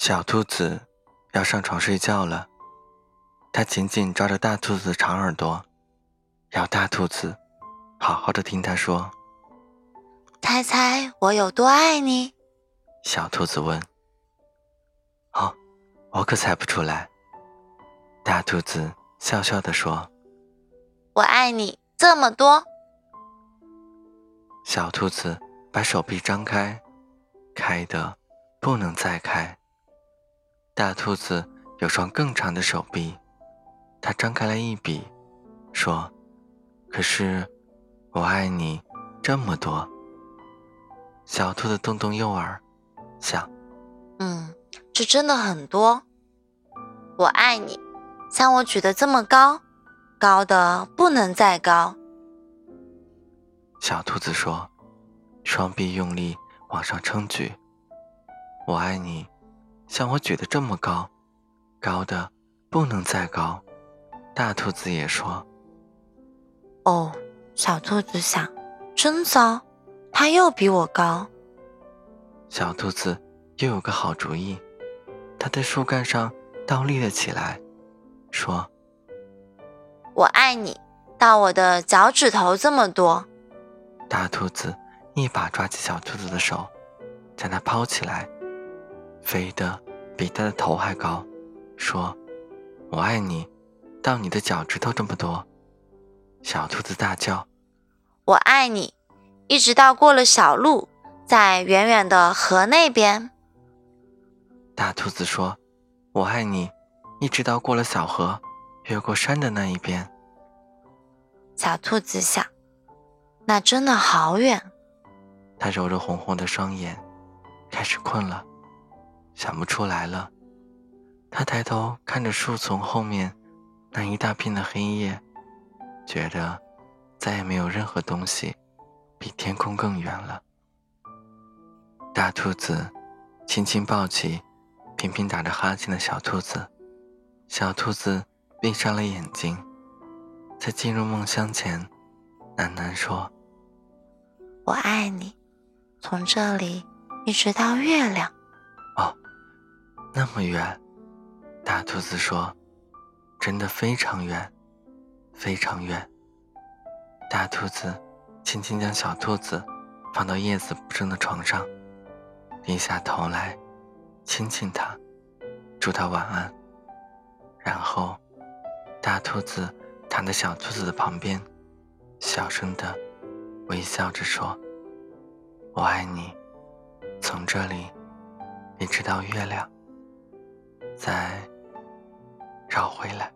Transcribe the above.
小兔子要上床睡觉了，它紧紧抓着大兔子的长耳朵，要大兔子好好的听它说。猜猜我有多爱你？小兔子问。哦，我可猜不出来。大兔子笑笑的说：“我爱你这么多。”小兔子把手臂张开，开的不能再开。大兔子有双更长的手臂，它张开了一比，说：“可是我爱你这么多。”小兔子动动右耳，想：“嗯，这真的很多。我爱你，像我举得这么高，高的不能再高。”小兔子说：“双臂用力往上撑举。我爱你，像我举得这么高，高的不能再高。”大兔子也说：“哦。”小兔子想：“真糟。”它又比我高。小兔子又有个好主意，它在树干上倒立了起来，说：“我爱你，到我的脚趾头这么多。”大兔子一把抓起小兔子的手，将它抛起来，飞得比他的头还高，说：“我爱你，到你的脚趾头这么多。”小兔子大叫：“我爱你！”一直到过了小路，在远远的河那边。大兔子说：“我爱你。”一直到过了小河，越过山的那一边。小兔子想：“那真的好远。”它揉着红红的双眼，开始困了，想不出来了。它抬头看着树丛后面那一大片的黑夜，觉得再也没有任何东西。比天空更远了。大兔子轻轻抱起频频打着哈欠的小兔子，小兔子闭上了眼睛，在进入梦乡前，喃喃说：“我爱你，从这里一直到月亮。”那么远。大兔子说：“真的非常远，非常远。”大兔子。轻轻将小兔子放到叶子不生的床上，低下头来亲亲它，祝它晚安。然后，大兔子躺在小兔子的旁边，小声的微笑着说：“我爱你，从这里一直到月亮，再找回来。”